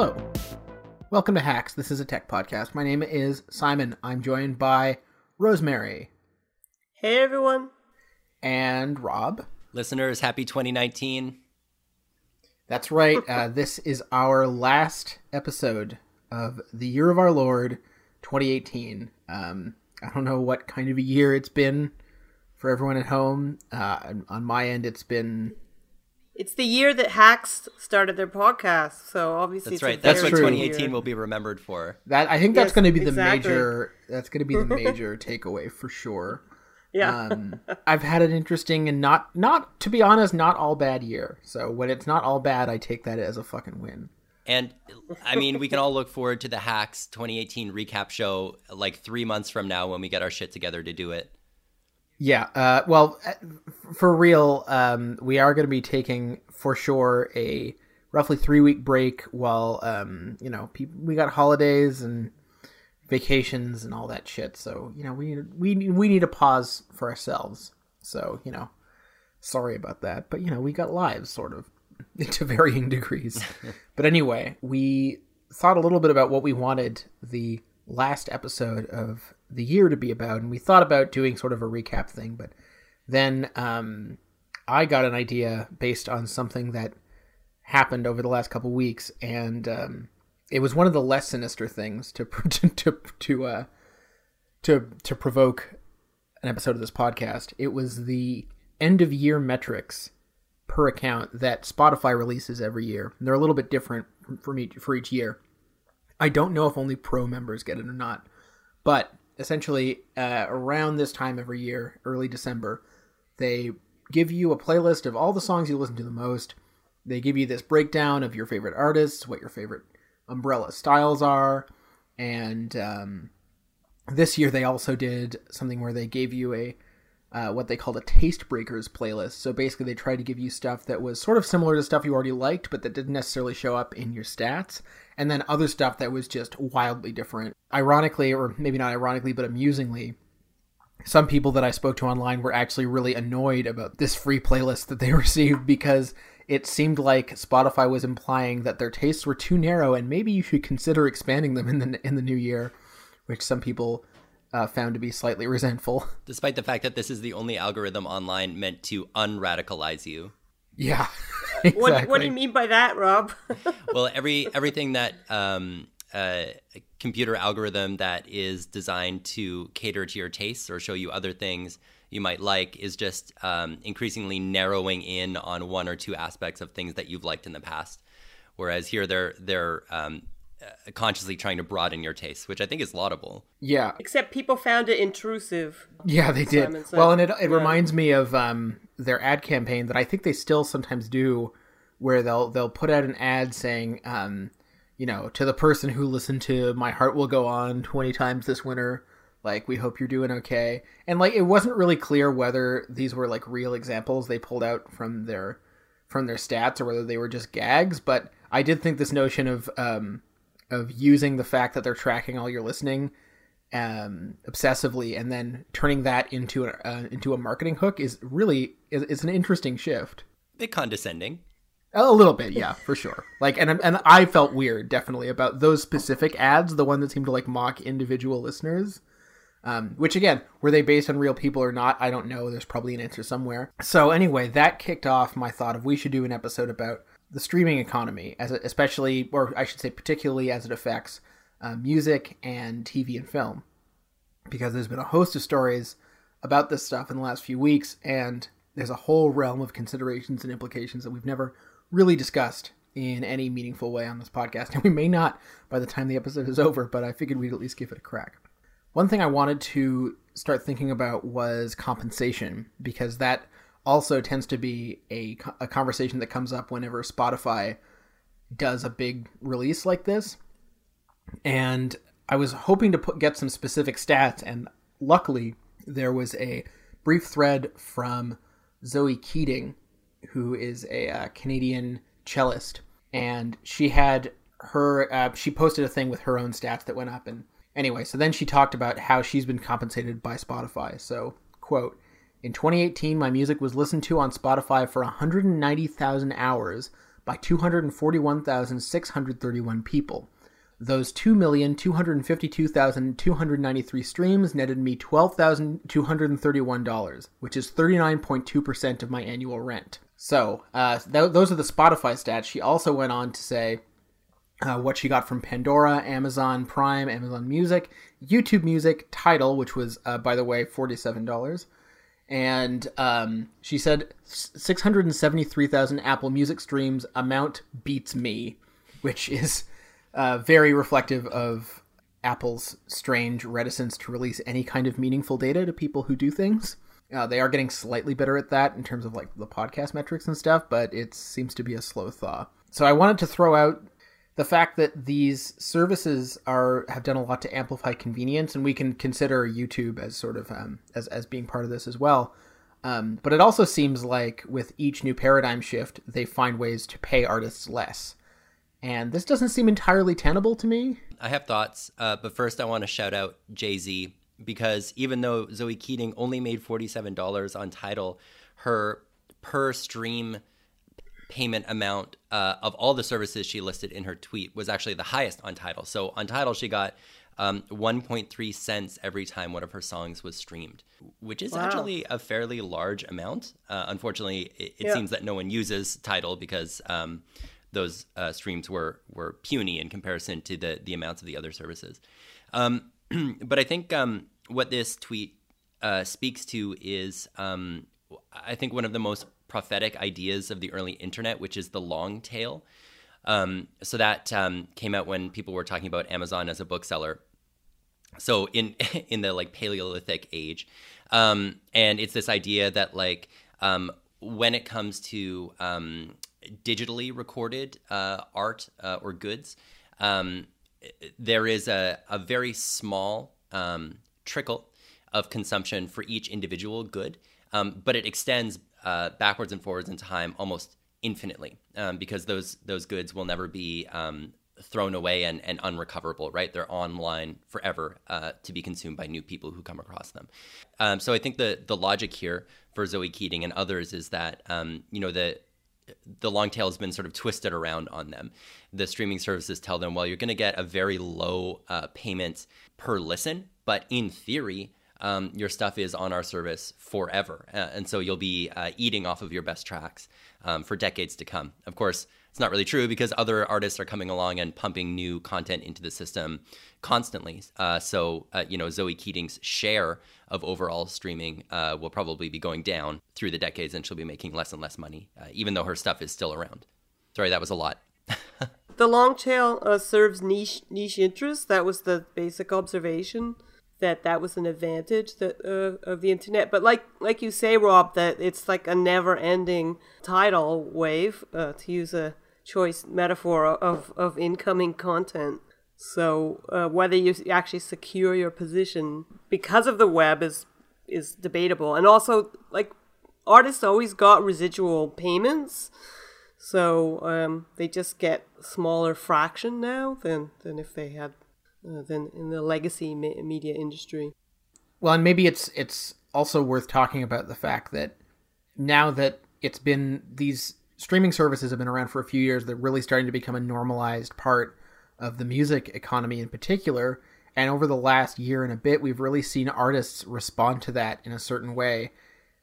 Hello. Welcome to Hacks. This is a tech podcast. My name is Simon. I'm joined by Rosemary Hey everyone. and Rob. Listeners, happy 2019. That's right. Uh, this is our last episode of the year of our Lord 2018. Um, I don't know what kind of a year it's been for everyone at home. Uh, on my end, it's been It's the year that Hacks started their podcast, so obviously That's it's a right. That's what true. 2018 year. will be remembered for. that. I think that's Yes, going to be the exactly. major. That's going to be the major takeaway for sure. Yeah. um, I've had an interesting and not not to be honest, not all bad year. So when it's not all bad, I take that as a fucking win. And I mean, we can all look forward to the Hacks 2018 recap show like three months from now when we get our shit together to do it. Yeah. Uh, well, uh, for real, um, we are going to be taking for sure a roughly three week break while um, you know peop we got holidays and vacations and all that shit. So you know we need we we need a pause for ourselves. So you know, sorry about that, but you know we got lives sort of to varying degrees. but anyway, we thought a little bit about what we wanted the last episode of the year to be about, and we thought about doing sort of a recap thing, but then um, I got an idea based on something that happened over the last couple weeks, and um, it was one of the less sinister things to to to uh, to to provoke an episode of this podcast. It was the end of year metrics per account that Spotify releases every year. And they're a little bit different from each for each year. I don't know if only pro members get it or not, but essentially uh, around this time every year, early December, they give you a playlist of all the songs you listen to the most. They give you this breakdown of your favorite artists, what your favorite umbrella styles are, and um, this year they also did something where they gave you a uh, what they called a taste breakers playlist. So basically, they tried to give you stuff that was sort of similar to stuff you already liked, but that didn't necessarily show up in your stats, and then other stuff that was just wildly different. Ironically, or maybe not ironically, but amusingly, some people that I spoke to online were actually really annoyed about this free playlist that they received because it seemed like Spotify was implying that their tastes were too narrow and maybe you should consider expanding them in the in the new year, which some people uh, found to be slightly resentful. Despite the fact that this is the only algorithm online meant to unradicalize you. Yeah, exactly. What, what do you mean by that, Rob? Well, every everything that um, uh, a computer algorithm that is designed to cater to your tastes or show you other things you might like is just um, increasingly narrowing in on one or two aspects of things that you've liked in the past. Whereas here they're they're um, consciously trying to broaden your tastes, which I think is laudable. Yeah, Except people found it intrusive. Yeah, they did. Simon said. Well, and it it reminds me of um, their ad campaign that I think they still sometimes do, where they'll they'll put out an ad saying, um, you know, to the person who listened to "My Heart Will Go On" twenty times this winter, like we hope you're doing okay. And like it wasn't really clear whether these were like real examples they pulled out from their from their stats or whether they were just gags. But I did think this notion of um, of using the fact that they're tracking all your listening um, obsessively and then turning that into a, uh, into a marketing hook is really is, is an interesting shift. A bit condescending. A little bit, yeah, for sure. Like, and and I felt weird, definitely, about those specific ads. The one that seemed to like mock individual listeners. Um, which again, were they based on real people or not? I don't know. There's probably an answer somewhere. So anyway, that kicked off my thought of we should do an episode about the streaming economy, as it, especially, or I should say, particularly as it affects uh, music and TV and film, because there's been a host of stories about this stuff in the last few weeks, and there's a whole realm of considerations and implications that we've never really discussed in any meaningful way on this podcast, and we may not by the time the episode is over, but I figured we'd at least give it a crack. One thing I wanted to start thinking about was compensation, because that also tends to be a, a conversation that comes up whenever Spotify does a big release like this. And I was hoping to put, get some specific stats, and luckily there was a brief thread from Zoe Keating, who is a uh, Canadian cellist, and she had her uh, she posted a thing with her own stats that went up, and anyway, so then she talked about how she's been compensated by Spotify. So quote. In 2018, my music was listened to on Spotify for 190,000 hours by 241,631 people. Those 2,252,293 streams netted me $12,231, which is 39.2% of my annual rent. So, uh, th- those are the Spotify stats. She also went on to say uh, what she got from Pandora, Amazon Prime, Amazon Music, YouTube Music, Tidal, which was, uh, by the way, $47. And um, she said 673,000 Apple Music streams amount beats me, which is uh, very reflective of Apple's strange reticence to release any kind of meaningful data to people who do things. Uh, they are getting slightly better at that in terms of like the podcast metrics and stuff, but it seems to be a slow thaw. So I wanted to throw out the fact that these services are have done a lot to amplify convenience, and we can consider YouTube as sort of um, as as being part of this as well. Um, but it also seems like with each new paradigm shift, they find ways to pay artists less. And this doesn't seem entirely tenable to me. I have thoughts, uh, but first I want to shout out Jay Z because even though Zoe Keating only made $47 on Tidal, her per stream payment amount uh, of all the services she listed in her tweet was actually the highest on Tidal. So on Tidal, she got um, 1.3 cents every time one of her songs was streamed, which is wow. actually a fairly large amount. Uh, unfortunately, it, it yeah. seems that no one uses Tidal because um, those uh, streams were were puny in comparison to the the amounts of the other services. Um, but I think um, what this tweet uh, speaks to is, um, I think, one of the most prophetic ideas of the early internet, which is the long tail. Um, so that um, came out when people were talking about Amazon as a bookseller. So in in the like Paleolithic age, um, and it's this idea that like um, when it comes to um, digitally recorded uh, art uh, or goods, um, there is a, a very small trickle of consumption for each individual good, but it extends uh, backwards and forwards in time almost infinitely um, because those those goods will never be um, thrown away and, and unrecoverable, right? They're online forever uh, to be consumed by new people who come across them. Um, so I think the the logic here for Zoe Keating and others is that um, you know the the long tail has been sort of twisted around on them. The streaming services tell them, well, you're going to get a very low uh, payment per listen, but in theory, um, your stuff is on our service forever. Uh, and so you'll be uh, eating off of your best tracks um, for decades to come. Of course, it's not really true because other artists are coming along and pumping new content into the system constantly. Uh, so, uh, you know, Zoe Keating's share of overall streaming uh, will probably be going down through the decades and she'll be making less and less money, uh, even though her stuff is still around. Sorry, that was a lot. the long tail serves niche niche interests. That was the basic observation that that was an advantage that uh, of the internet. But like like you say, Rob, that it's like a never-ending tidal wave, uh, to use a choice metaphor of of incoming content. So uh, whether you actually secure your position because of the web is is debatable, and also like artists always got residual payments. So um, they just get smaller fraction now than, than if they had uh, than in the legacy me- media industry. Well, and maybe it's it's also worth talking about the fact that now that it's been these streaming services have been around for a few years, they're really starting to become a normalized part of the music economy in particular. And over the last year and a bit, we've really seen artists respond to that in a certain way.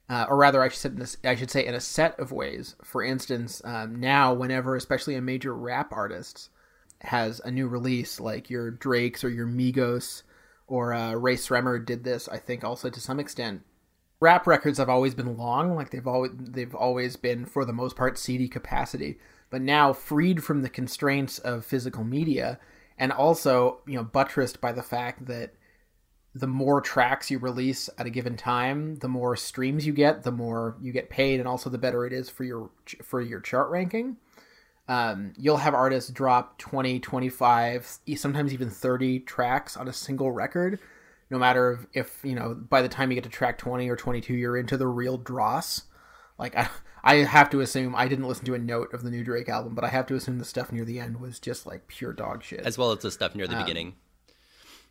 Uh, or rather, I should, say, I should say in a set of ways. For instance, um, now, whenever, especially a major rap artist has a new release, like your Drakes or your Migos or uh, Rae Sremmurd did this, I think, also to some extent. Rap records have always been long, like they've always they've always been for the most part CD capacity, but now freed from the constraints of physical media, and also you know buttressed by the fact that the more tracks you release at a given time, the more streams you get, the more you get paid, and also the better it is for your for your chart ranking um, you'll have artists drop 20 25 sometimes even 30 tracks on a single record no matter if you know by the time you get to track 20 or 22 you're into the real dross. Like I, I have to assume i didn't listen to a note of the new drake album but i have to assume the stuff near the end was just like pure dog shit. As well as the stuff near the um, beginning.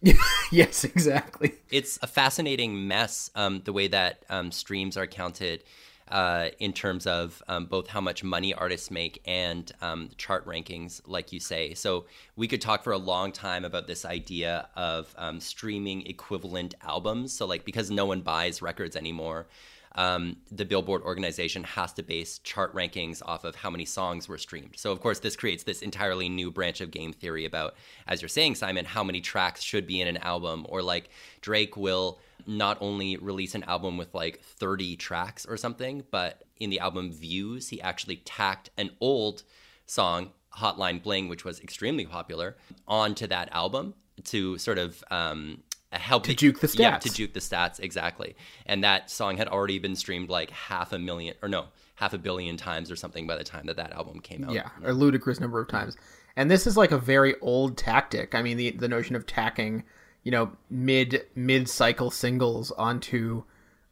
Yes exactly. It's a fascinating mess um, the way that um, streams are counted uh, in terms of um, both how much money artists make and um, chart rankings, like you say. So we could talk for a long time about this idea of um, streaming equivalent albums. So, like, because no one buys records anymore, um, the Billboard organization has to base chart rankings off of how many songs were streamed. So, of course, this creates this entirely new branch of game theory about, as you're saying, Simon, how many tracks should be in an album, or like Drake will not only release an album with like 30 tracks or something, but in the album Views, he actually tacked an old song, Hotline Bling, which was extremely popular, onto that album to sort of um, help to juke the stats. Yeah, to juke the stats exactly. And that song had already been streamed like half a million, or no, half a billion times or something by the time that that album came out. Yeah, a ludicrous number of times. And this is like a very old tactic. I mean, the the notion of tacking, you know, mid mid cycle singles onto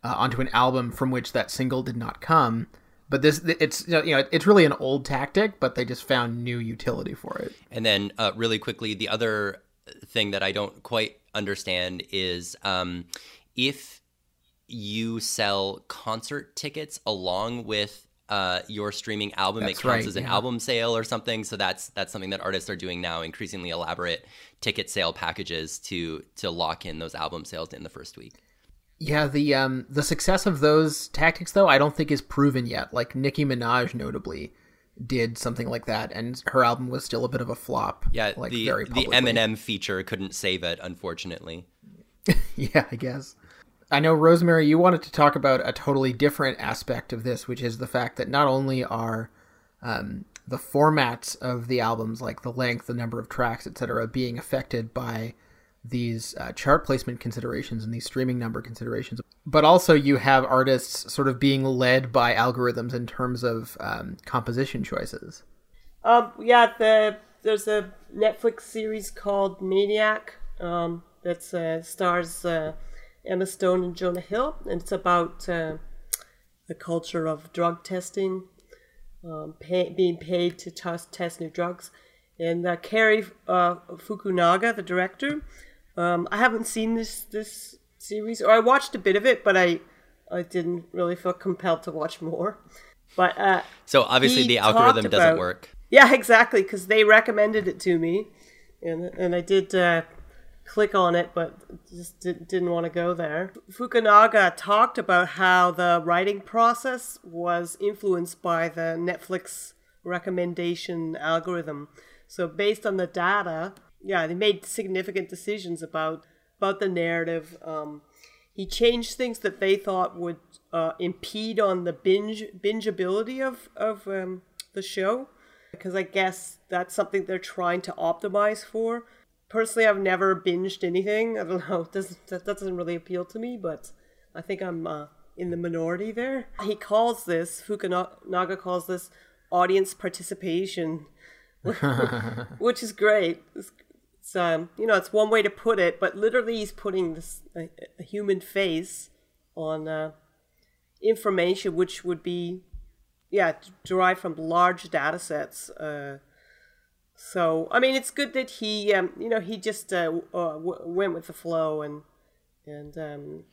uh, onto an album from which that single did not come. But this, it's you know, it's really an old tactic, but they just found new utility for it. And then, uh, really quickly, the other thing that I don't quite understand is um, if you sell concert tickets along with uh, your streaming album, that's it counts right, as an yeah. album sale or something. So that's that's something that artists are doing now, increasingly elaborate ticket sale packages to to lock in those album sales in the first week. Yeah, the um the success of those tactics though, I don't think is proven yet. Like Nicki Minaj notably did something like that, and her album was still a bit of a flop. Yeah, like the very the Eminem feature couldn't save it, unfortunately. yeah, I guess. I know, Rosemary, you wanted to talk about a totally different aspect of this, which is the fact that not only are um, the formats of the albums, like the length, the number of tracks, etc., being affected by these uh, chart placement considerations and these streaming number considerations, but also you have artists sort of being led by algorithms in terms of um, composition choices. Um, yeah, the, there's a Netflix series called Maniac um, that uh, stars uh, Emma Stone and Jonah Hill, and it's about uh, the culture of drug testing, um, pay, being paid to test, test new drugs. And uh, Cary uh, Fukunaga, the director, um, I haven't seen this this series, or I watched a bit of it, but I I didn't really feel compelled to watch more. But uh, so obviously the algorithm doesn't work. Yeah, exactly, because they recommended it to me, and and I did uh, click on it, but just did, didn't want to go there. Fukunaga talked about how the writing process was influenced by the Netflix recommendation algorithm. So based on the data, yeah, they made significant decisions about about the narrative. Um, he changed things that they thought would uh, impede on the binge bingeability of of um, the show, because I guess that's something they're trying to optimize for. Personally, I've never binged anything. I don't know. Doesn't that doesn't really appeal to me, but I think I'm uh, in the minority there. He calls this Fukunaga calls this audience participation, which is great. It's it's um, you know, it's one way to put it, but literally he's putting this a, a human face on uh, information which would be, yeah, derived from large data sets. Uh, so I mean, it's good that he, um, you know, he just uh, uh, w- went with the flow and and um,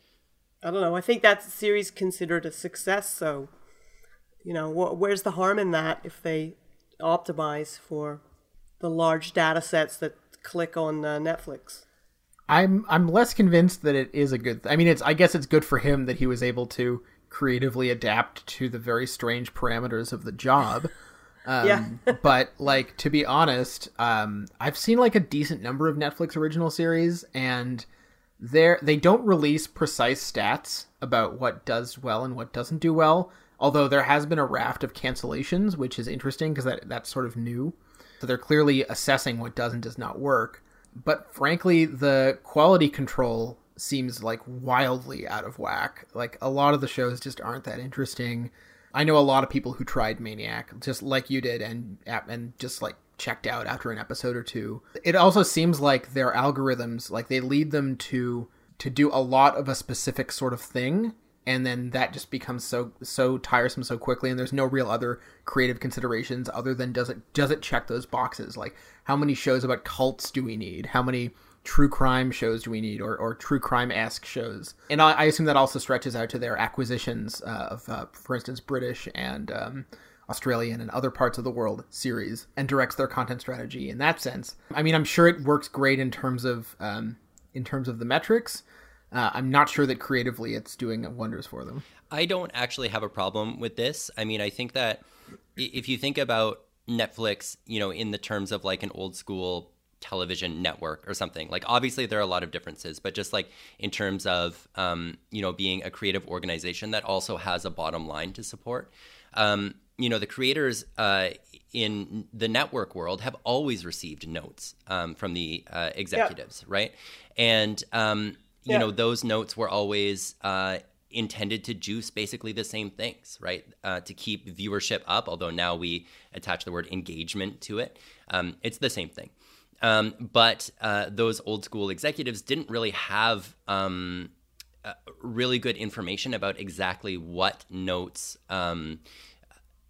I don't know. I think that series considered a success. So you know, wh- where's the harm in that if they optimize for the large data sets that click on uh, Netflix. I'm I'm less convinced that it is a good. Th- I mean, it's I guess it's good for him that he was able to creatively adapt to the very strange parameters of the job. Um, yeah. but like to be honest, um, I've seen like a decent number of Netflix original series, and they they don't release precise stats about what does well and what doesn't do well. Although there has been a raft of cancellations, which is interesting because that that's sort of new. So they're clearly assessing what does and does not work. But frankly, the quality control seems like wildly out of whack. Like a lot of the shows just aren't that interesting. I know a lot of people who tried Maniac just like you did and and just like checked out after an episode or two. It also seems like their algorithms like they lead them to to do a lot of a specific sort of thing and then that just becomes so so tiresome so quickly and there's no real other creative considerations other than does it does it check those boxes like how many shows about cults do we need how many true crime shows do we need or, or true crime esque shows? And I, I, assume that also stretches out to their acquisitions uh, of, uh, for instance, British and um, Australian and other parts of the world series and directs their content strategy in that sense. I mean, I'm sure it works great in terms of um, in terms of the metrics. Uh, I'm not sure that creatively it's doing wonders for them. I don't actually have a problem with this. I mean, I think that if you think about Netflix, you know, in the terms of like an old school television network or something. Like obviously there are a lot of differences, but just like in terms of um, you know being a creative organization that also has a bottom line to support. Um, you know the creators uh, in the network world have always received notes um, from the uh, executives, yeah. right? And um, you know those notes were always uh, intended to juice basically the same things, right? Uh, to keep viewership up, although now we attach the word engagement to it. Um, it's the same thing. Um, but uh, those old school executives didn't really have um, uh, really good information about exactly what notes, um,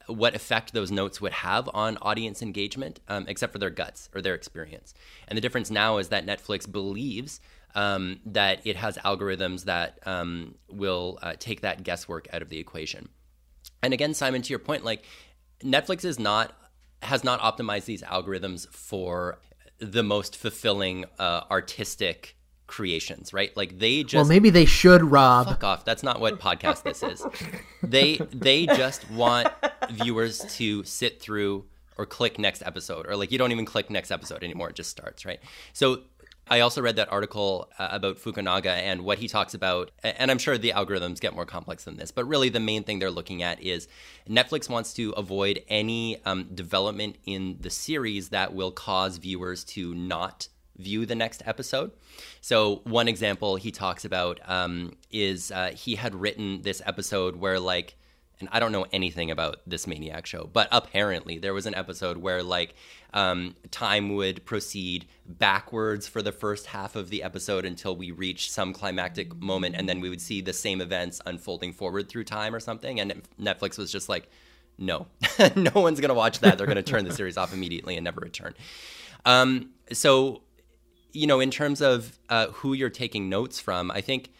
what effect those notes would have on audience engagement, um, except for their guts or their experience. And the difference now is that Netflix believes um, that it has algorithms that um, will uh, take that guesswork out of the equation. And again, Simon, to your point, like Netflix is not has not optimized these algorithms for the most fulfilling uh, artistic creations, right? Like they just well, maybe they should, Rob. Fuck off. That's not what podcast this is. they they just want viewers to sit through or click next episode, or like you don't even click next episode anymore. It just starts, right? So I also read that article uh, about Fukunaga and what he talks about, and I'm sure the algorithms get more complex than this, but really the main thing they're looking at is Netflix wants to avoid any um, development in the series that will cause viewers to not view the next episode. So, one example he talks about um, is uh, he had written this episode where, like, and I don't know anything about this Maniac show, but apparently there was an episode where like um, time would proceed backwards for the first half of the episode until we reach some climactic moment, and then we would see the same events unfolding forward through time or something. And Netflix was just like, no, no one's gonna watch that. They're gonna turn the series off immediately and never return. Um, so, you know, in terms of uh, who you're taking notes from, I think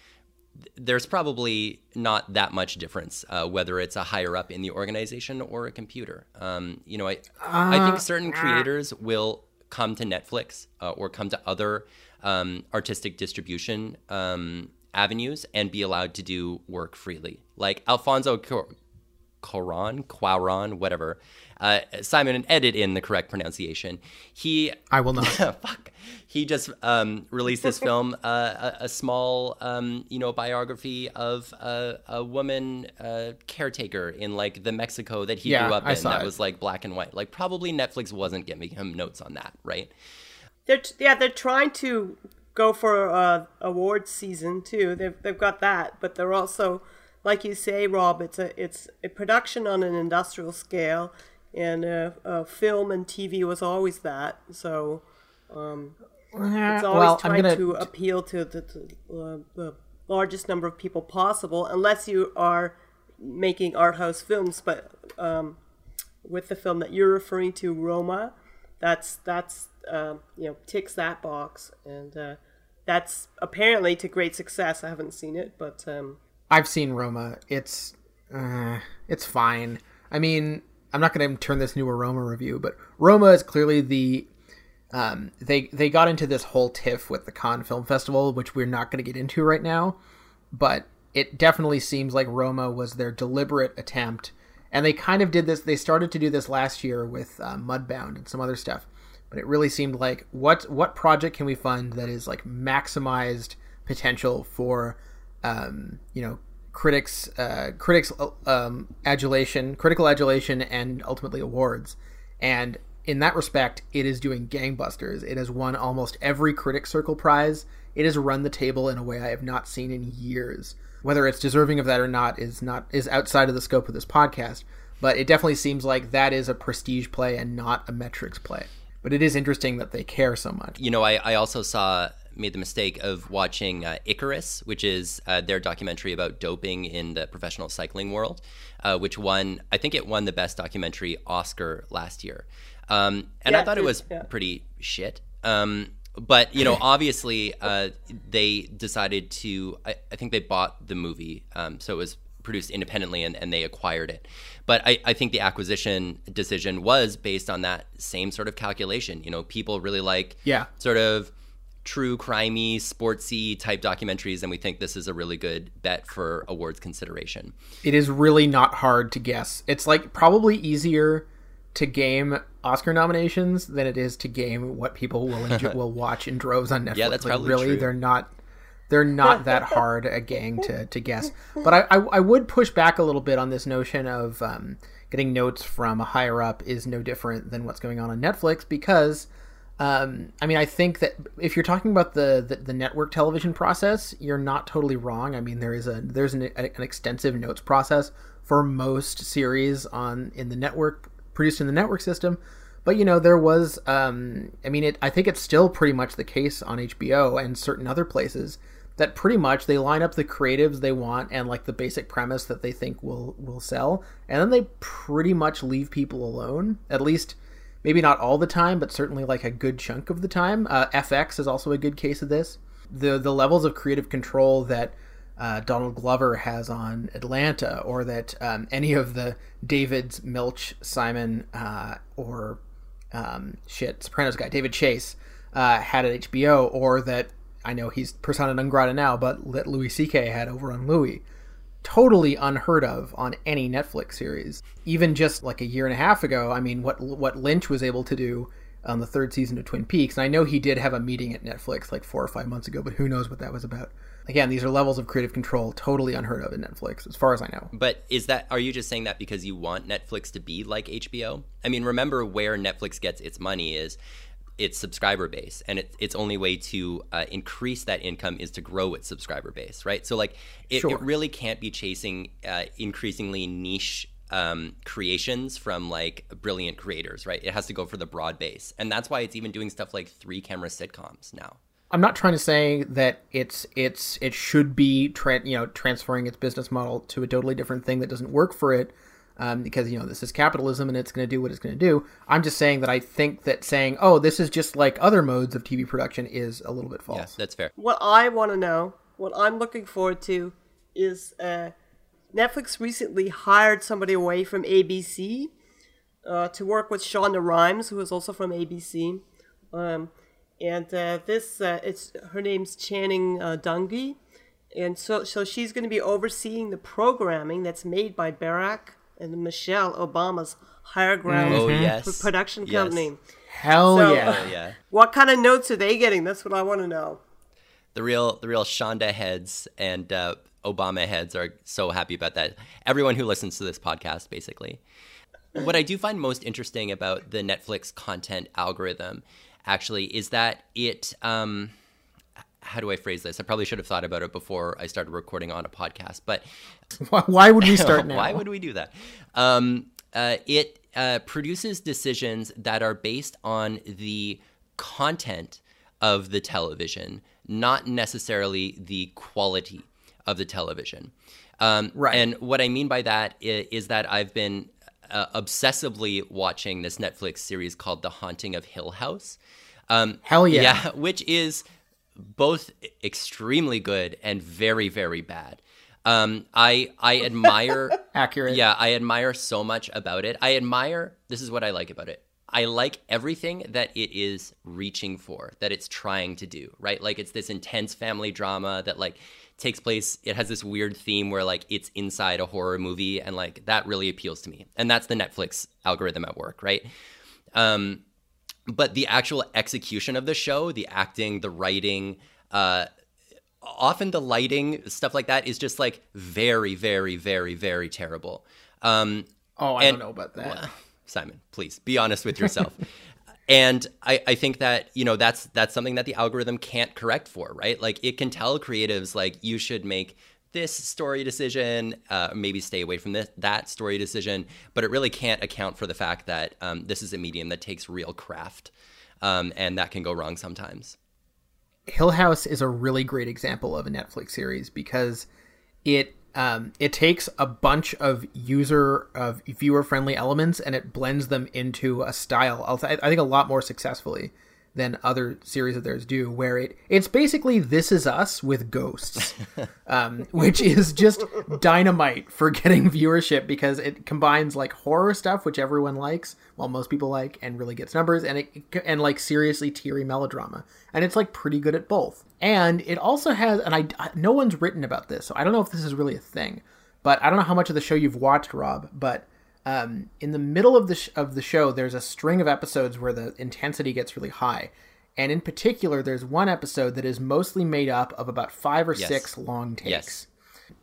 there's probably not that much difference uh, whether it's a higher up in the organization or a computer. Um, you know, I, uh, I think certain creators will come to Netflix uh, or come to other um, artistic distribution um, avenues and be allowed to do work freely. Like Alfonso Cuarón, Cuarón, whatever. Uh, Simon, edit in the correct pronunciation. He, I will not. fuck. He just um, released this film, uh, a, a, small, um, you know, biography of a, a woman uh, caretaker in like the Mexico that he yeah, grew up I in. That it. was like black and white. Like probably Netflix wasn't giving him notes on that, right? They're yeah, they're trying to go for uh, awards season too. They've they've got that, but they're also like you say, Rob, it's a it's a production on an industrial scale, and uh, uh, film and TV was always that. So um, it's always well, trying gonna... to appeal to the, to, uh, the largest number of people possible, unless you are making art house films. But um, with the film that you're referring to, Roma, that's that's um, you know ticks that box, and uh, that's apparently to great success. I haven't seen it, but um, I've seen Roma. It's uh, it's fine. I mean, I'm not going to turn this into a Roma review, but Roma is clearly the um, they they got into this whole tiff with the Cannes Film Festival, which we're not going to get into right now. But it definitely seems like Roma was their deliberate attempt, and they kind of did this. They started to do this last year with uh, Mudbound and some other stuff, but it really seemed like what what project can we fund that is like maximized potential for um, you know critics uh, critics um, adulation, critical adulation, and ultimately awards. And in that respect, it is doing gangbusters. It has won almost every critic circle prize. It has run the table in a way I have not seen in years. Whether it's deserving of that or not is not is outside of the scope of this podcast. But it definitely seems like that is a prestige play and not a metrics play. But it is interesting that they care so much. You know, I, I also saw made the mistake of watching uh, Icarus, which is uh, their documentary about doping in the professional cycling world, uh, which won, I think it won the best documentary Oscar last year. Um, and yeah, I thought it was yeah. pretty shit. Um, but you know, obviously, uh, they decided to. I, I, think they bought the movie, um, so it was produced independently, and, and they acquired it. But I, I think the acquisition decision was based on that same sort of calculation. You know, people really like yeah. sort of true crimey, sportsy type documentaries, and we think this is a really good bet for awards consideration. It is really not hard to guess. It's like probably easier to game Oscar nominations than it is to game what people will enjoy, will watch in droves on Netflix. Yeah, that's like, probably really true. they're not they're not that hard a gang to, to guess. But I, I, I would push back a little bit on this notion of um, getting notes from a higher up is no different than what's going on on Netflix because um, I mean I think that if you're talking about the, the, the network television process, you're not totally wrong. I mean there is a there's an, an extensive notes process for most series on in the network produced in the network system. But you know there was um, I mean it I think it's still pretty much the case on HBO and certain other places that pretty much they line up the creatives they want and like the basic premise that they think will will sell. And then they pretty much leave people alone at least maybe not all the time but certainly like a good chunk of the time. Uh, fx is also a good case of this. The the levels of creative control that uh, Donald Glover has on Atlanta, or that um, any of the Davids, Milch, Simon, uh, or um, shit, Sopranos guy, David Chase, uh, had at HBO, or that I know he's persona non grata now, but that Louis C.K. had over on Louie. Totally unheard of on any Netflix series. Even just like a year and a half ago, I mean, what what Lynch was able to do on the third season of Twin Peaks, and I know he did have a meeting at Netflix like four or five months ago, but who knows what that was about. Again, these are levels of creative control totally unheard of in Netflix, as far as I know. But is that are you just saying that because you want Netflix to be like HBO? I mean, remember where Netflix gets its money is its subscriber base, and it, its only way to uh, increase that income is to grow its subscriber base, right? So, like, it, Sure. it really can't be chasing uh, increasingly niche um, creations from like brilliant creators, right? It has to go for the broad base, and that's why it's even doing stuff like three camera sitcoms now. I'm not trying to say that it's it's it should be tra- you know transferring its business model to a totally different thing that doesn't work for it um, because you know this is capitalism and it's going to do what it's going to do. I'm just saying that I think that saying oh this is just like other modes of TV production is a little bit false. Yeah, that's fair. What I want to know, what I'm looking forward to, is uh, Netflix recently hired somebody away from ABC uh, to work with Shonda Rhimes, who is also from ABC. Um, and uh, this, uh, it's her name's Channing uh, Dungey, and so so she's going to be overseeing the programming that's made by Barack and Michelle Obama's Higher Ground Oh Mm-hmm. yes, production Yes. company. Hell So- yeah! Oh yeah. What kind of notes are they getting? That's what I want to know. the real the real Shonda heads and uh, Obama heads are so happy about that. Everyone who listens to this podcast, basically. What I do find most interesting about the Netflix content algorithm, actually, is that it. Um, how do I phrase this? I probably should have thought about it before I started recording on a podcast, but Why, would we start now? why would we do that? Um, uh, it uh, produces decisions that are based on the content of the television, not necessarily the quality of the television. Um, Right. And what I mean by that is, is that I've been uh, obsessively watching this Netflix series called The Haunting of Hill House. Um, Hell yeah. yeah, which is both extremely good and very, very bad. Um, I I admire Accurate. yeah, I admire so much about it. I admire this is what I like about it. I like everything that it is reaching for, that it's trying to do, right? Like it's this intense family drama that like takes place it has this weird theme where like it's inside a horror movie and like that really appeals to me. And that's the Netflix algorithm at work, right? Um but the actual execution of the show, the acting, the writing, uh, often the lighting, stuff like that, is just like very, very, very, very terrible. Um, Oh, I And- don't know about that. Simon, please be honest with yourself. and I, I think that you know that's that's something that the algorithm can't correct for, right? Like it can tell creatives like you should make this story decision, uh, maybe stay away from this that story decision, but it really can't account for the fact that um, this is a medium that takes real craft, um, and that can go wrong sometimes. Hill House is a really great example of a Netflix series because it um, it takes a bunch of user of viewer friendly elements and it blends them into a style. I think a lot more successfully than other series of theirs do, where it it's basically This Is Us with ghosts, um, which is just dynamite for getting viewership because it combines like horror stuff, which everyone likes, well most people like, and really gets numbers, and it and like seriously teary melodrama, and it's like pretty good at both. And it also has, and I no one's written about this, so I don't know if this is really a thing, but I don't know how much of the show you've watched, Rob, but um, in the middle of the sh- of the show, there's a string of episodes where the intensity gets really high, and in particular, there's one episode that is mostly made up of about five or Yes. six long takes. Yes.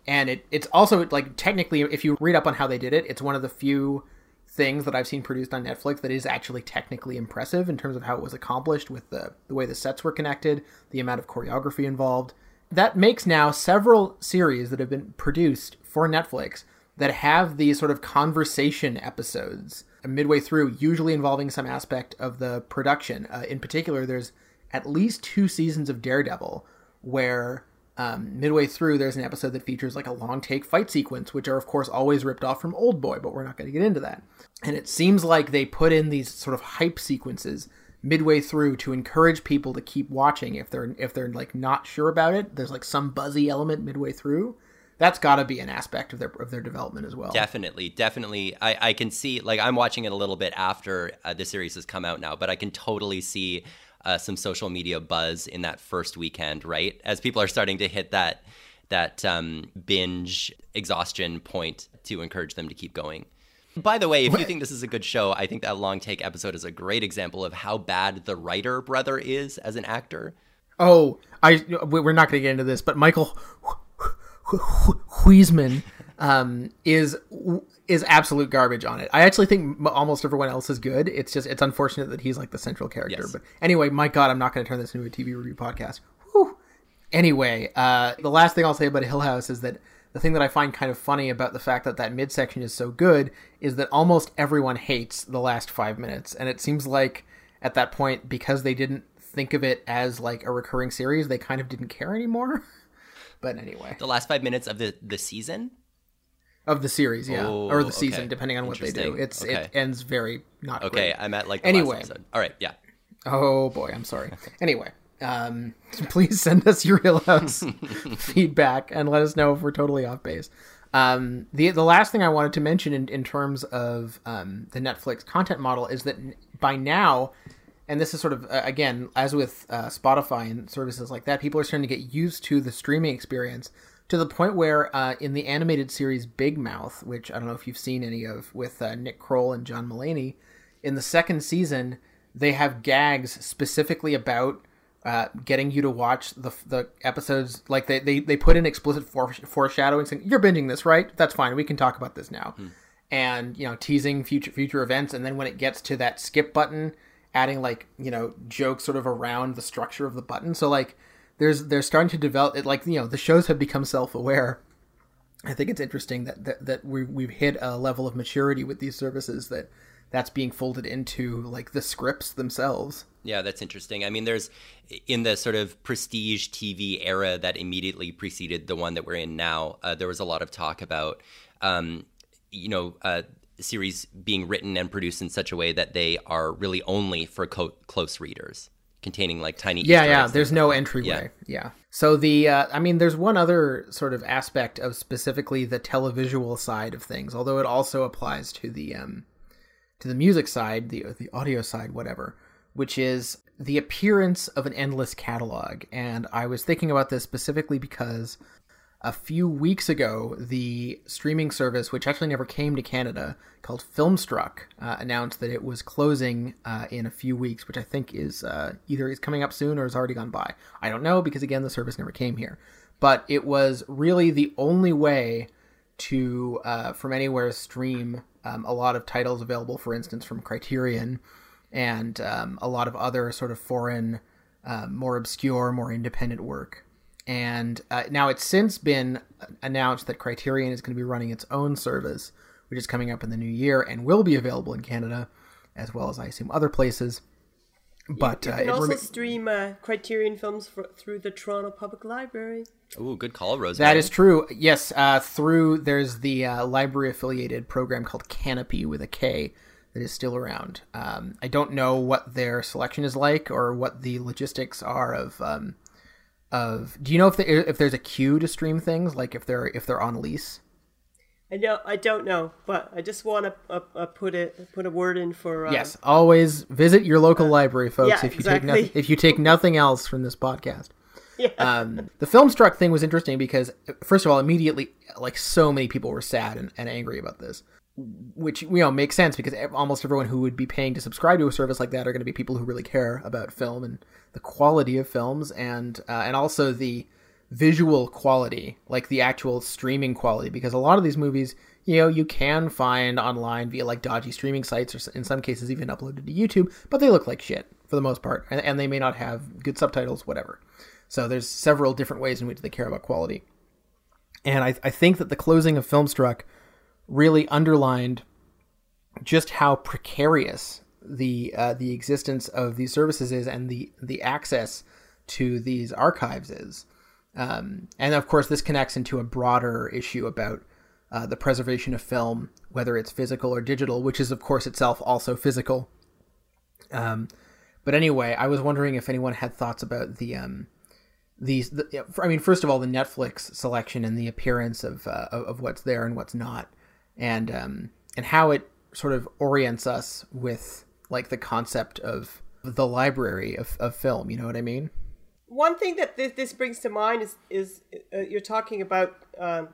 And it, it's also like technically, if you read up on how they did it, it's one of the few things that I've seen produced on Netflix that is actually technically impressive in terms of how it was accomplished with the, the way the sets were connected, the amount of choreography involved. That makes now several series that have been produced for Netflix that have these sort of conversation episodes midway through, usually involving some aspect of the production. Uh, in particular, there's at least two seasons of Daredevil where um, midway through there's an episode that features like a long take fight sequence, which are of course always ripped off from Old Boy, but we're not going to get into that. And it seems like they put in these sort of hype sequences midway through to encourage people to keep watching if they're if they're like not sure about it. There's like some buzzy element midway through. That's got to be an aspect of their of their development as well. Definitely, definitely. I, I can see, like, I'm watching it a little bit after uh, the series has come out now, but I can totally see uh, some social media buzz in that first weekend, right? As people are starting to hit that that um, binge exhaustion point to encourage them to keep going. By the way, if you think this is a good show, I think that long take episode is a great example of how bad the writer brother is as an actor. Oh, I we- we're not going to get into this, but Michael Huisman um, is is absolute garbage on it. I actually think almost everyone else is good. It's just it's unfortunate that he's like the central character. Yes. But anyway, my God, I'm not going to turn this into a TV review podcast. Whew. Anyway, uh, the last thing I'll say about Hill House is that the thing that I find kind of funny about the fact that that midsection is so good is that almost everyone hates the last five minutes, and it seems like at that point because they didn't think of it as like a recurring series, they kind of didn't care anymore. but anyway, The last five minutes of the, the season? of the series, yeah, Oh, or the season, okay. depending on what they do. It's it ends very not Okay, great. I'm at like the Anyway. All right, yeah. Oh boy, I'm sorry. Anyway, um, please send us your real house feedback and let us know if we're totally off base. Um, the the last thing I wanted to mention in, in terms of um, the Netflix content model is that by now, and this is sort of uh, again as with uh, Spotify and services like that, people are starting to get used to the streaming experience to the point where uh, in the animated series Big Mouth, which I don't know if you've seen any of with uh, Nick Kroll and John Mulaney, in the second season they have gags specifically about uh, getting you to watch the the episodes. Like they they, they put in explicit foreshadowing, saying you're binging this, right? That's fine. We can talk about this now, and you know teasing future future events. And then when it gets to that skip button, adding like you know jokes sort of around the structure of the button. So like there's they're starting to develop it. Like you know the shows have become self aware. I think it's interesting that that, that we we've hit a level of maturity with these services that that's being folded into like the scripts themselves. Yeah, that's interesting. I mean, there's in the sort of prestige TV era that immediately preceded the one that we're in now. Uh, there was a lot of talk about, um, you know, uh, series being written and produced in such a way that they are really only for co- close readers, containing like tiny. Yeah, Easter yeah. There's no entryway. Yeah. So the, uh, I mean, there's one other sort of aspect of specifically the televisual side of things, although it also applies to the um, to the music side, the the audio side, whatever, which is the appearance of an endless catalog. And I was thinking about this specifically because a few weeks ago, the streaming service, which actually never came to Canada, called Filmstruck, uh, announced that it was closing uh, in a few weeks, which I think is uh, either is coming up soon or has already gone by. I don't know because again, the service never came here. But it was really the only way to uh, from anywhere stream um, a lot of titles available, for instance, from Criterion and um, a lot of other sort of foreign, uh, more obscure, more independent work. And uh, now it's since been announced that Criterion is going to be running its own service, which is coming up in the new year and will be available in Canada, as well as I assume other places. But You uh, can it also remi- stream uh, Criterion films for, through the Toronto Public Library. Oh, good call, Rose. That is true. Yes, uh, through there's the uh, library affiliated program called Kanopy with a K that is still around. Um, I don't know what their selection is like or what the logistics are of um, of. Do you know if the, if there's a queue to stream things like if they're if they're on lease? I know I don't know, but I just want to uh, uh, put it put a word in for uh, yes. Always visit your local library, folks. yeah, if you exactly. take nothing, if you take nothing else from this podcast. Yeah. Um, the Filmstruck thing was interesting because, first of all, immediately, like so many people were sad and, and angry about this, which you know makes sense because almost everyone who would be paying to subscribe to a service like that are going to be people who really care about film and the quality of films and uh, and also the visual quality, like the actual streaming quality, because a lot of these movies, you know, you can find online via like dodgy streaming sites or in some cases even uploaded to YouTube, but they look like shit for the most part, and, and they may not have good subtitles, whatever. So there's several different ways in which they care about quality. And I, I think that the closing of Filmstruck really underlined just how precarious the uh, the existence of these services is and the the access to these archives is. Um, and of course, this connects into a broader issue about uh, the preservation of film, whether it's physical or digital, which is of course itself also physical. Um, but anyway, I was wondering if anyone had thoughts about the um, these. The, I mean, first of all, the Netflix selection and the appearance of uh, of of what's there and what's not, and um, and how it sort of orients us with like the concept of the library of, of film. You know what I mean? One thing that this, brings to mind is is uh, you're talking about um,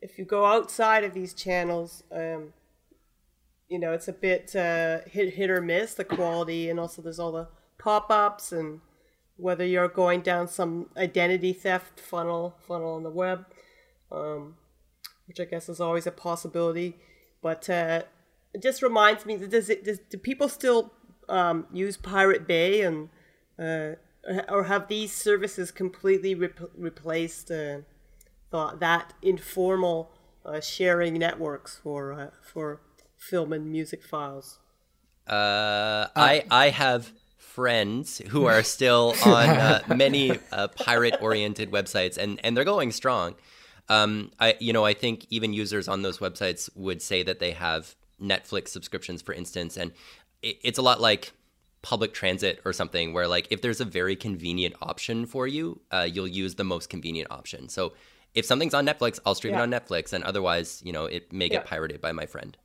if you go outside of these channels, um, you know, it's a bit uh, hit hit or miss the quality, and also there's all the pop ups and whether you're going down some identity theft funnel funnel on the web, um, which I guess is always a possibility. But uh, it just reminds me that does it does, do people still um, use Pirate Bay and uh, or have these services completely rep- replaced uh, thought that informal uh, sharing networks for uh, for film and music files? Uh, I I have friends who are still on uh, many uh, pirate-oriented websites, and and they're going strong. Um, I you know I think even users on those websites would say that they have Netflix subscriptions, for instance, and it, it's a lot like public transit or something where like if there's a very convenient option for you uh, you'll use the most convenient option so if something's on netflix i'll stream Yeah. it on netflix and otherwise you know it may get Yeah. pirated by my friend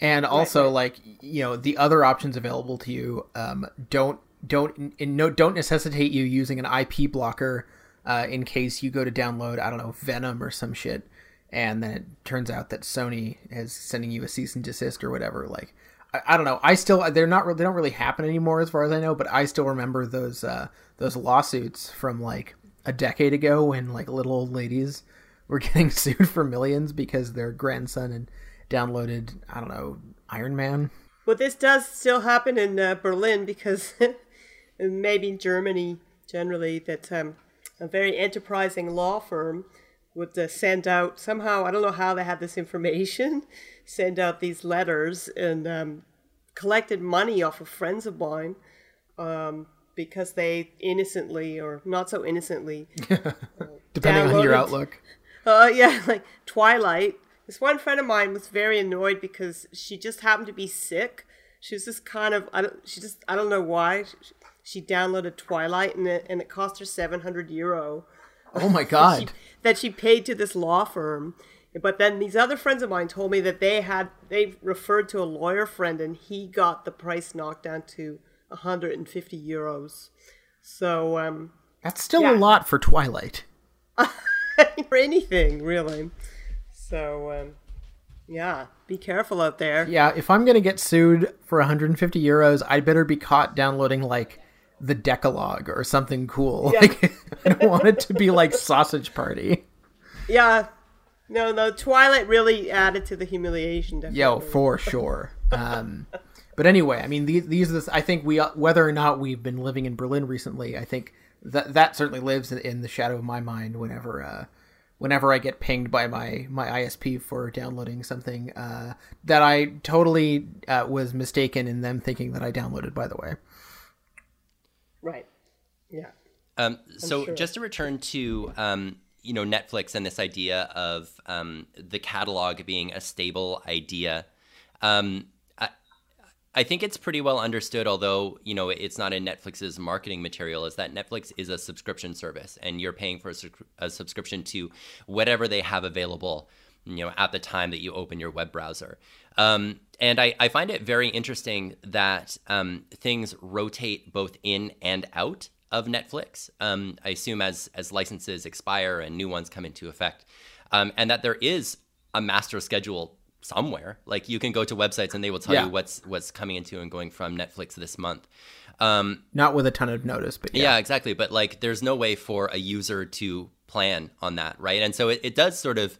and also right. like you know the other options available to you um, don't don't in no don't necessitate you using an IP blocker uh, in case you go to download I don't know Venom or some shit, and then it turns out that Sony is sending you a cease and desist or whatever. Like I, I don't know. I still they're not they don't really happen anymore as far as I know, but I still remember those uh, those lawsuits from like a decade ago when like little old ladies were getting sued for millions because their grandson had downloaded I don't know Iron Man. But this does still happen in uh, Berlin because maybe Germany generally that um, a very enterprising law firm would uh, send out somehow I don't know how they had this information send out these letters and um, collected money off of friends of mine um, because they innocently or not so innocently Depending on your outlook. uh, yeah, like Twilight. This one friend of mine was very annoyed because she just happened to be sick. She was just kind of, I don't, she just, I don't know why. She, she downloaded Twilight and it, and it cost her 700 euro Oh my god. that she paid to this law firm. But then these other friends of mine told me that they had, they referred to a lawyer friend and he got the price knocked down to 150 euros. So, um, That's still Yeah. a lot for Twilight. for anything really. So um, yeah, be careful out there. Yeah, if I'm gonna get sued for 150 euros, I better be caught downloading like the Decalogue or something cool. Like I don't want it to be like Sausage Party. Yeah, no, no. Twilight really added to the humiliation. Definitely. Yo, for sure. Um, but anyway, I mean, these these are the, I think we whether or not we've been living in Berlin recently, I think that that certainly lives in, in the shadow of my mind whenever uh, whenever I get pinged by my my ISP for downloading something uh, that I totally uh, was mistaken in them thinking that I downloaded. By the way. Right. Yeah. Um, so sure. just to return to um, you know Netflix and this idea of um, the catalog being a stable idea, um, I, I think it's pretty well understood, although you know it's not in Netflix's marketing material, is that Netflix is a subscription service, and you're paying for a, a subscription to whatever they have available, you know, at the time that you open your web browser. Um, and I, I, find it very interesting that um, things rotate both in and out of Netflix. Um, I assume as as licenses expire and new ones come into effect, um, and that there is a master schedule somewhere. Like you can go to websites and they will tell yeah. you what's what's coming into and going from Netflix this month. Um, Not with a ton of notice, but yeah. yeah. exactly. But like, there's no way for a user to plan on that, right? And so it, it does sort of,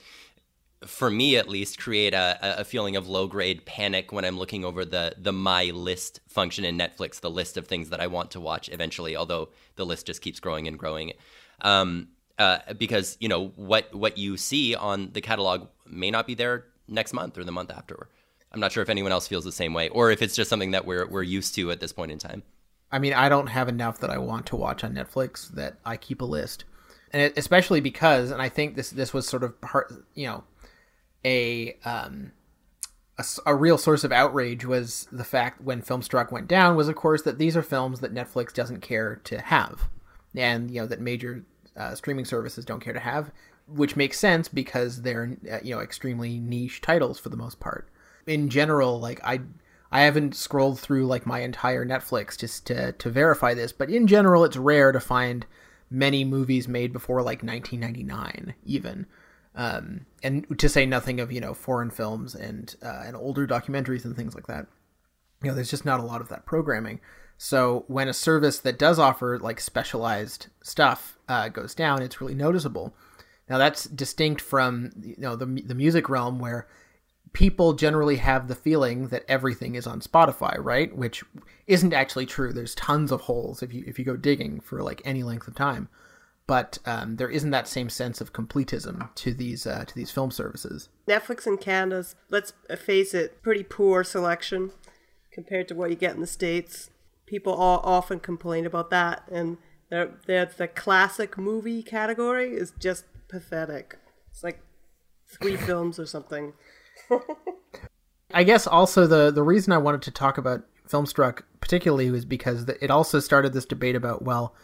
for me at least, create a, a feeling of low grade panic when I'm looking over the the my list function in Netflix, the list of things that I want to watch eventually. Although the list just keeps growing and growing. Um, uh, because you know what what you see on the catalog may not be there next month or the month after. I'm not sure if anyone else feels the same way, or if it's just something that we're we're used to at this point in time. I mean, I don't have enough that I want to watch on Netflix that I keep a list, and it, especially because, and I think this this was sort of part, you know, a um, a, a, real source of outrage was the fact when Filmstruck went down was, of course, that these are films that Netflix doesn't care to have, and you know that major uh, streaming services don't care to have, which makes sense because they're uh, you know extremely niche titles for the most part. In general, like I I haven't scrolled through like my entire Netflix just to to verify this, but in general, it's rare to find many movies made before like 1999 even. Um, and to say nothing of you know foreign films and uh, and older documentaries and things like that. You know, there's just not a lot of that programming. So when a service that does offer like specialized stuff uh, goes down, it's really noticeable. Now that's distinct from you know the the music realm where people generally have the feeling that everything is on Spotify, right? Which isn't actually true. There's tons of holes if you if you go digging for like any length of time, but um, there isn't that same sense of completism to these uh, to these film services. Netflix in Canada's let's face it, pretty poor selection compared to what you get in the states. People all often complain about that, and the the classic movie category is just pathetic. It's like three films or something. I guess also the the reason I wanted to talk about Filmstruck particularly was because it also started this debate about well,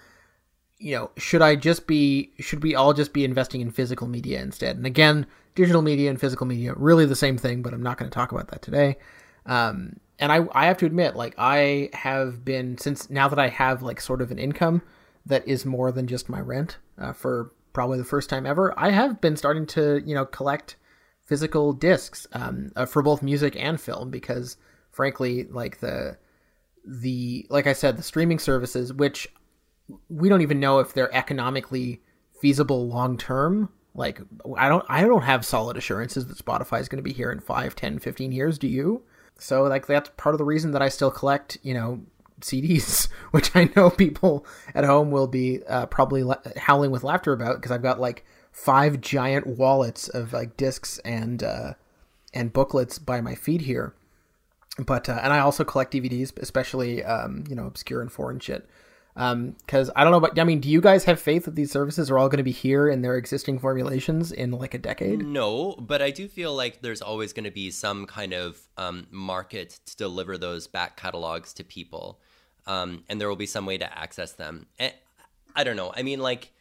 you know, should I just be should we all just be investing in physical media instead? And again, digital media and physical media really the same thing, but I'm not going to talk about that today. Um, and I I have to admit, like I have been since now that I have like sort of an income that is more than just my rent uh, for probably the first time ever, I have been starting to, you know, collect physical discs um, uh, for both music and film because, frankly, like the the like I said, the streaming services, which we don't even know if they're economically feasible long term. Like I don't I don't have solid assurances that Spotify is going to be here in 5, 10, 15 years, do you? So like that's part of the reason that I still collect, you know, CDs, which I know people at home will be uh, probably howling with laughter about because I've got like five giant wallets of like discs and uh, and booklets by my feet here. But uh, and I also collect DVDs, especially um, you know obscure and foreign shit. Because um, I don't know, but I mean, do you guys have faith that these services are all going to be here in their existing formulations in like a decade? No, but I do feel like there's always going to be some kind of um, market to deliver those back catalogs to people um, and there will be some way to access them. And I don't know. I mean, like,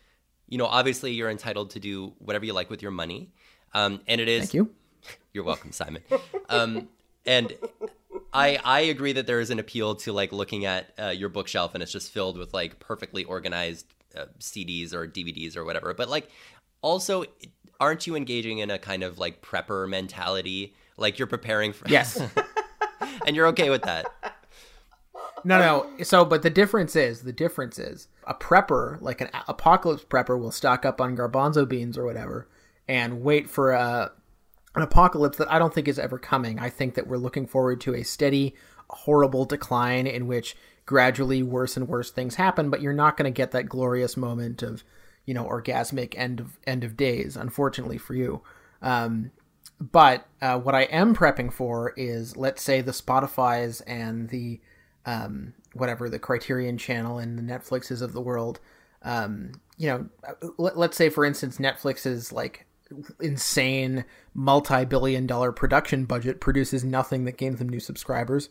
you know, obviously you're entitled to do whatever you like with your money, um, and it is. Thank you. You're welcome, Simon. Um, and I I agree that there is an appeal to like looking at uh, your bookshelf and it's just filled with like perfectly organized uh, CDs or DVDs or whatever. But like, also, aren't you engaging in a kind of like prepper mentality? Like you're preparing for yes, and you're okay with that. No, no. So, but the difference is the difference is a prepper, like an apocalypse prepper, will stock up on garbanzo beans or whatever, and wait for a an apocalypse that I don't think is ever coming. I think that we're looking forward to a steady, horrible decline in which gradually worse and worse things happen, but you're not going to get that glorious moment of, you know, orgasmic end of end of days. Unfortunately for you. Um, but uh, what I am prepping for is, let's say, the Spotify's and the um, whatever the Criterion Channel and the Netflixes of the world. Um, you know, let, let's say for instance, Netflix's like insane multi-billion dollar production budget produces nothing that gains them new subscribers.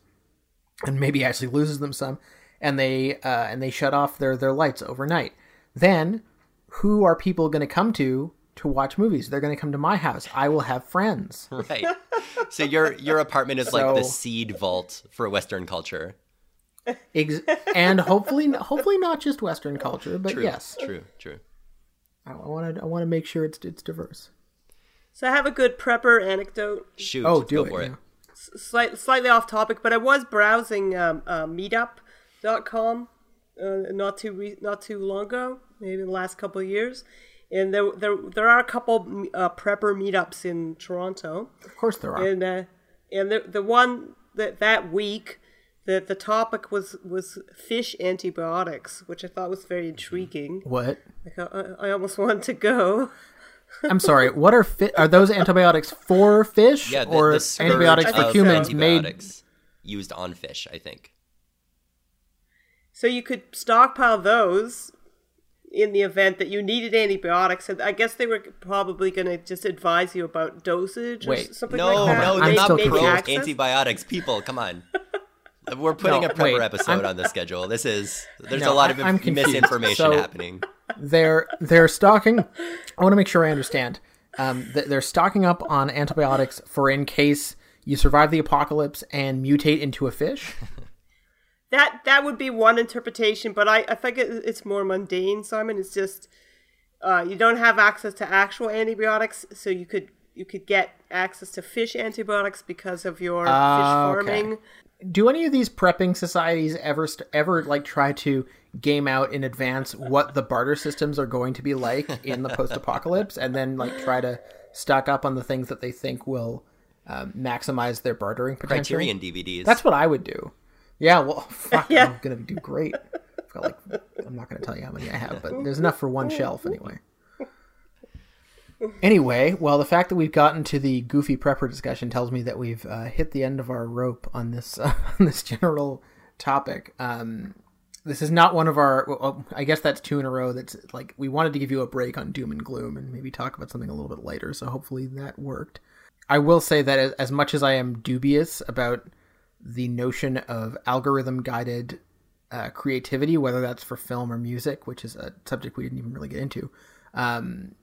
and maybe actually loses them some, and they uh, and they shut off their their lights overnight. Then, who are people going to come to to watch movies? They're going to come to my house. I will have friends. Right. So your your apartment is like the seed vault for Western culture. Ex- and hopefully, hopefully not just Western culture, but True. yes, True. True. I want to I want to make sure it's it's diverse. So I have a good prepper anecdote. Shoot. Oh, do go it. for yeah. Slight, slightly off topic, but I was browsing um, uh, Meetup.com uh, not too re- not too long ago, maybe the last couple of years, and there there there are a couple uh, prepper meetups in Toronto. Of course there are. and uh, and the the one that that week the the topic was was fish antibiotics, which I thought was very intriguing. what? Like I, I almost wanted to go. I'm sorry. What are fi- are those antibiotics for fish Yeah. The, or the antibiotics for of humans made? antibiotics used on fish. I think. So you could stockpile those in the event that you needed antibiotics. And I guess they were probably going to just advise you about dosage or Wait. s- something No, like that. no, I'm they're not pro access? antibiotics. People, come on. We're putting No, a prepper wait, episode I'm- on the schedule. This is there's No, a lot of I'm confused. misinformation So- happening. They're they're stocking. I want to make sure I understand. Um, th- they're stocking up on antibiotics for in case you survive the apocalypse and mutate into a fish. That that would be one interpretation, but I, I think it, it's more mundane, Simon. It's just uh, you don't have access to actual antibiotics, so you could you could get access to fish antibiotics because of your Ah, fish okay. Farming. Do any of these prepping societies ever st- ever like try to game out in advance what the barter systems are going to be like in the post-apocalypse, and then like try to stock up on the things that they think will um, maximize their bartering potential? Criterion DVDs. That's what I would do. Yeah, well, fuck, Yeah. I'm gonna do great. I've got like, I'm not gonna tell you how many I have, but there's enough for one shelf anyway. Anyway, well, the fact that we've gotten to the goofy prepper discussion tells me that we've uh, hit the end of our rope on this uh, on this general topic. Um, this is not one of our. Well, I guess that's two in a row. That's like we wanted to give you a break on doom and gloom and maybe talk about something a little bit later. So hopefully that worked. I will say that as, as much as I am dubious about the notion of algorithm guided uh, creativity, whether that's for film or music, which is a subject we didn't even really get into. Um,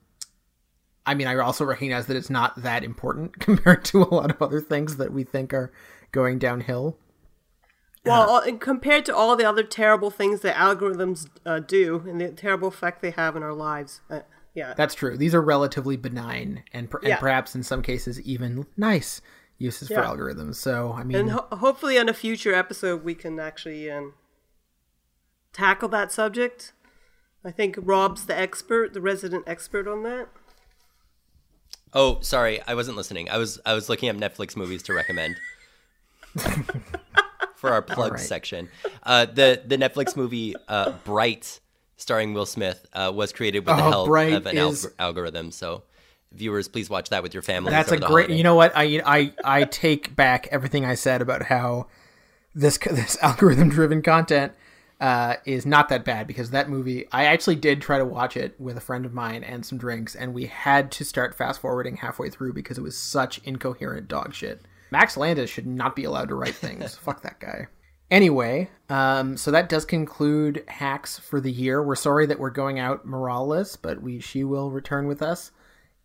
I mean, I also recognize that it's not that important compared to a lot of other things that we think are going downhill. Well, and compared to all the other terrible things that algorithms uh, do and the terrible effect they have in our lives, uh, yeah, That's true. These are relatively benign and, per- Yeah. and perhaps in some cases even nice uses for algorithms. So, I mean, and ho- hopefully on a future episode we can actually um, tackle that subject. I think Rob's the expert, the resident expert on that. Oh, sorry, I wasn't listening. I was I was looking up Netflix movies to recommend for our plug right. section. Uh, the the Netflix movie uh, Bright, starring Will Smith, uh, was created with the Oh, help Bright of an al- algorithm. So, viewers, please watch that with your family. That's a great. You know what? I I I take back everything I said about how this this algorithm driven content uh, is not that bad because that movie. I actually did try to watch it with a friend of mine and some drinks, and we had to start fast forwarding halfway through because it was such incoherent dog shit. Max Landis should not be allowed to write things. Fuck that guy. Anyway, um, so that does conclude hacks for the year. We're sorry that we're going out moralless, but we she will return with us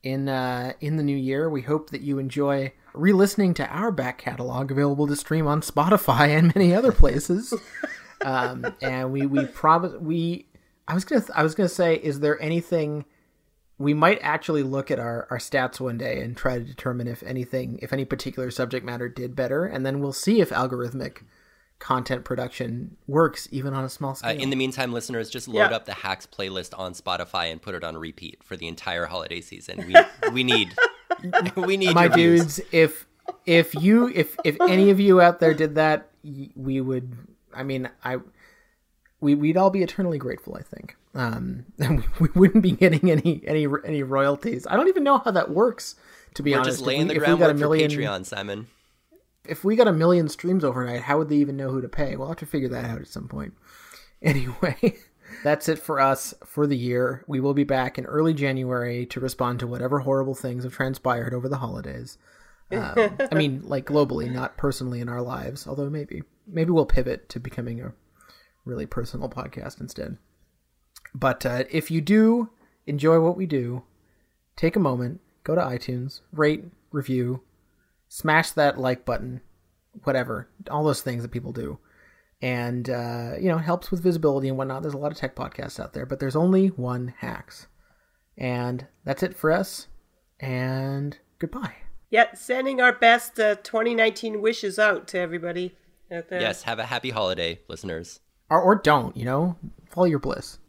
in uh, in the new year. We hope that you enjoy re-listening to our back catalog, available to stream on Spotify and many other places. um, and we we promise we. I was gonna I was gonna say, is there anything we might actually look at our, our stats one day and try to determine if anything if any particular subject matter did better, and then we'll see if algorithmic content production works even on a small Uh, scale. in the meantime, listeners, just load Yeah. up the Hacks playlist on Spotify and put it on repeat for the entire holiday season. We we need we need my your views. dudes if if you if if any of you out there did that we would i mean i we, we'd all be eternally grateful i think. Um and we, we wouldn't be getting any any any royalties. I don't even know how that works to be We're honest. Just If laying we- the if we got a groundwork million for Patreon, Simon. if we got a million streams overnight how would they even know who to pay? We'll have to figure that out at some point. Anyway that's it for us for the year. We will be back in early january to respond to whatever horrible things have transpired over the holidays. Um, i mean like globally not personally in our lives although maybe maybe we'll pivot to becoming a really personal podcast instead. But uh, if you do enjoy what we do, take a moment, go to iTunes, rate, review, smash that like button, whatever, all those things that people do. And, uh, you know, helps with visibility and whatnot. There's a lot of tech podcasts out there, but there's only one hacks. And that's it for us. And goodbye. Yeah, sending our best uh, 2019 wishes out to everybody. Yes, have a happy holiday, listeners. Or, or don't, you know, follow your bliss.